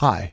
Hi,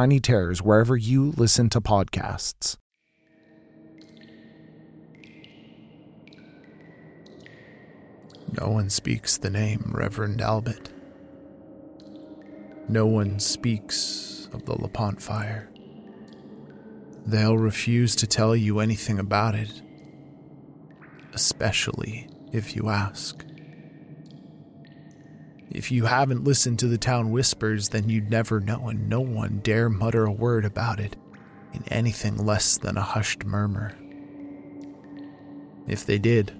Terrors wherever you listen to podcasts. No one speaks the name Reverend Albert. No one speaks of the LaPont fire. They'll refuse to tell you anything about it, especially if you ask. If you haven't listened to the town whispers, then you'd never know, and no one dare mutter a word about it in anything less than a hushed murmur. If they did,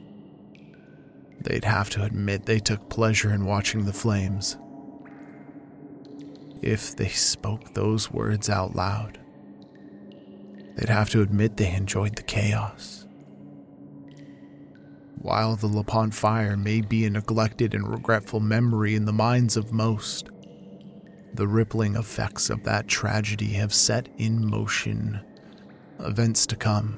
they'd have to admit they took pleasure in watching the flames. If they spoke those words out loud, they'd have to admit they enjoyed the chaos. While the LaPont fire may be a neglected and regretful memory in the minds of most, the rippling effects of that tragedy have set in motion events to come.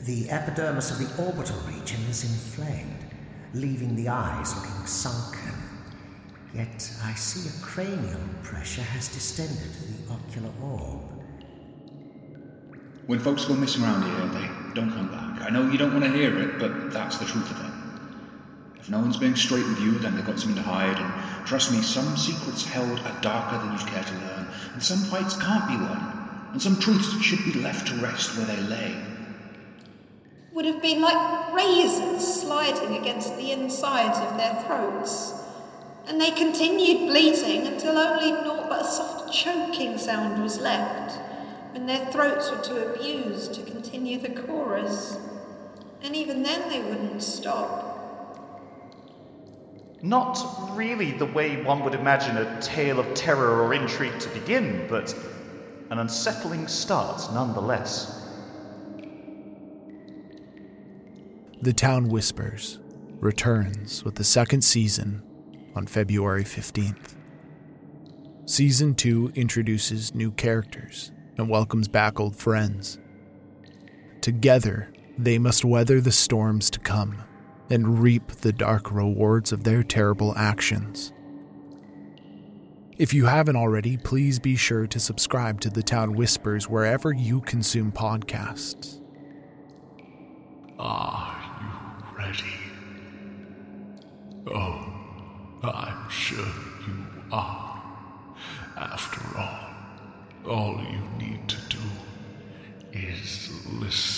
The epidermis of the orbital region is inflamed, leaving the eyes looking sunken. Yet I see a cranial pressure has distended the ocular orb. When folks go missing around here, they don't come back. I know you don't want to hear it, but that's the truth of it. If no one's being straight with you, then they've got something to hide, and trust me, some secrets held are darker than you'd care to learn, and some fights can't be won, and some truths should be left to rest where they lay. Would have been like razors sliding against the insides of their throats. And they continued bleating until only naught but a soft choking sound was left when their throats were too abused to continue the chorus. And even then they wouldn't stop. Not really the way one would imagine a tale of terror or intrigue to begin, but an unsettling start nonetheless. The Town Whispers returns with the second season on February 15th. Season 2 introduces new characters and welcomes back old friends. Together, they must weather the storms to come and reap the dark rewards of their terrible actions. If you haven't already, please be sure to subscribe to The Town Whispers wherever you consume podcasts. Are you ready? Oh, I'm sure you are. After all, all you need to do is listen.